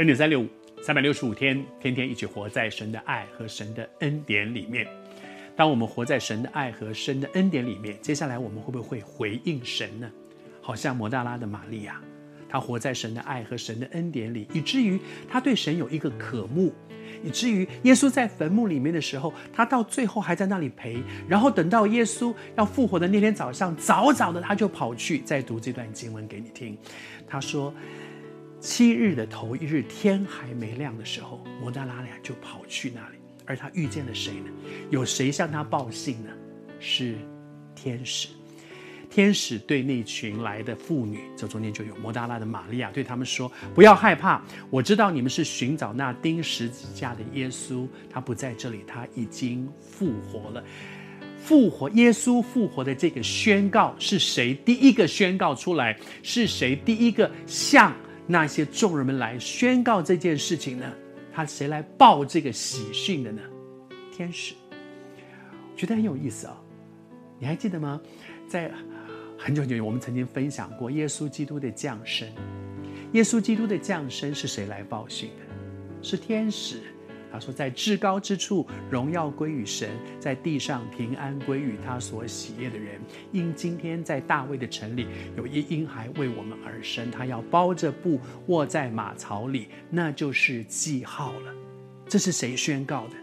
恩典三六五，三百六十五天，天天一起活在神的爱和神的恩典里面。当我们活在神的爱和神的恩典里面，接下来我们会不会回应神呢？好像摩大拉的玛利亚，她活在神的爱和神的恩典里，以至于她对神有一个渴慕，以至于耶稣在坟墓里面的时候，她到最后还在那里陪。然后等到耶稣要复活的那天早上，早早的她就跑去再读这段经文给你听。她说。七日的头一日，天还没亮的时候，摩大拉俩就跑去那里，而他遇见了谁呢？有谁向他报信呢？是天使。天使对那群来的妇女，这中间就有摩大拉的玛利亚，对他们说：“不要害怕，我知道你们是寻找那钉十字架的耶稣，他不在这里，他已经复活了。复活，耶稣复活的这个宣告是谁第一个宣告出来？是谁第一个向？”那些众人们来宣告这件事情呢？他谁来报这个喜讯的呢？天使，觉得很有意思啊、哦！你还记得吗？在很久很久前，我们曾经分享过耶稣基督的降生。耶稣基督的降生是谁来报讯的？是天使。他说：“在至高之处，荣耀归于神；在地上，平安归于他所喜悦的人。因今天在大卫的城里，有一婴孩为我们而生，他要包着布卧在马槽里，那就是记号了。这是谁宣告的？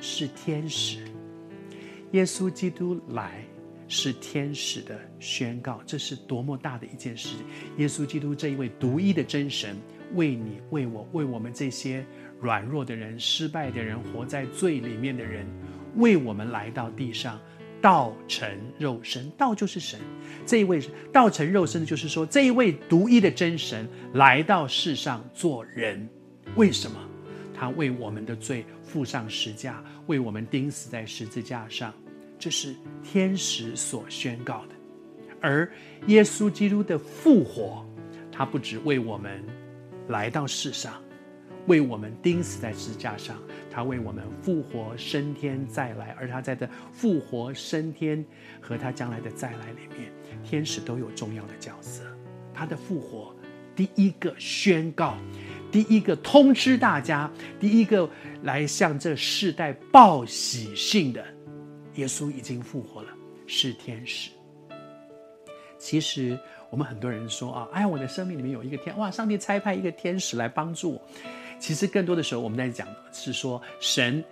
是天使。耶稣基督来是天使的宣告，这是多么大的一件事！耶稣基督这一位独一的真神，为你、为我、为我们这些。”软弱的人、失败的人、活在罪里面的人，为我们来到地上，道成肉身。道就是神，这一位道成肉身的，就是说这一位独一的真神来到世上做人。为什么？他为我们的罪付上十字架，为我们钉死在十字架上，这是天使所宣告的。而耶稣基督的复活，他不只为我们来到世上。为我们钉死在支架上，他为我们复活升天再来，而他在这复活升天和他将来的再来里面，天使都有重要的角色。他的复活，第一个宣告，第一个通知大家，第一个来向这世代报喜信的，耶稣已经复活了，是天使。其实我们很多人说啊，哎，我的生命里面有一个天，哇，上帝差派一个天使来帮助我。其实更多的时候，我们在讲的是说，神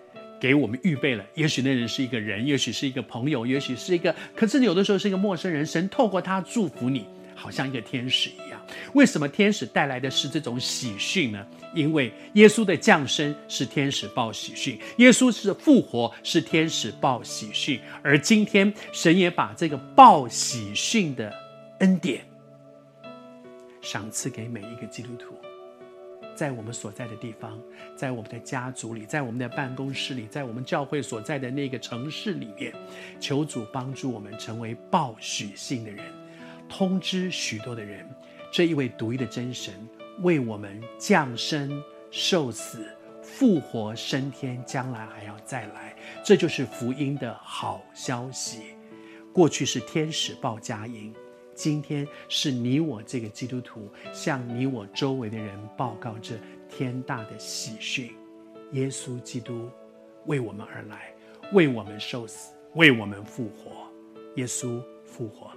给我们预备了。也许那人是一个人，也许是一个朋友，也许是一个，可是有的时候是一个陌生人。神透过他祝福你，好像一个天使一样。为什么天使带来的是这种喜讯呢？因为耶稣的降生是天使报喜讯，耶稣是复活是天使报喜讯，而今天神也把这个报喜讯的恩典赏赐给每一个基督徒。在我们所在的地方，在我们的家族里，在我们的办公室里，在我们教会所在的那个城市里面，求主帮助我们成为报喜信的人，通知许多的人，这一位独一的真神为我们降生、受死、复活、升天，将来还要再来，这就是福音的好消息。过去是天使报佳音。今天是你我这个基督徒向你我周围的人报告这天大的喜讯：耶稣基督为我们而来，为我们受死，为我们复活。耶稣复活。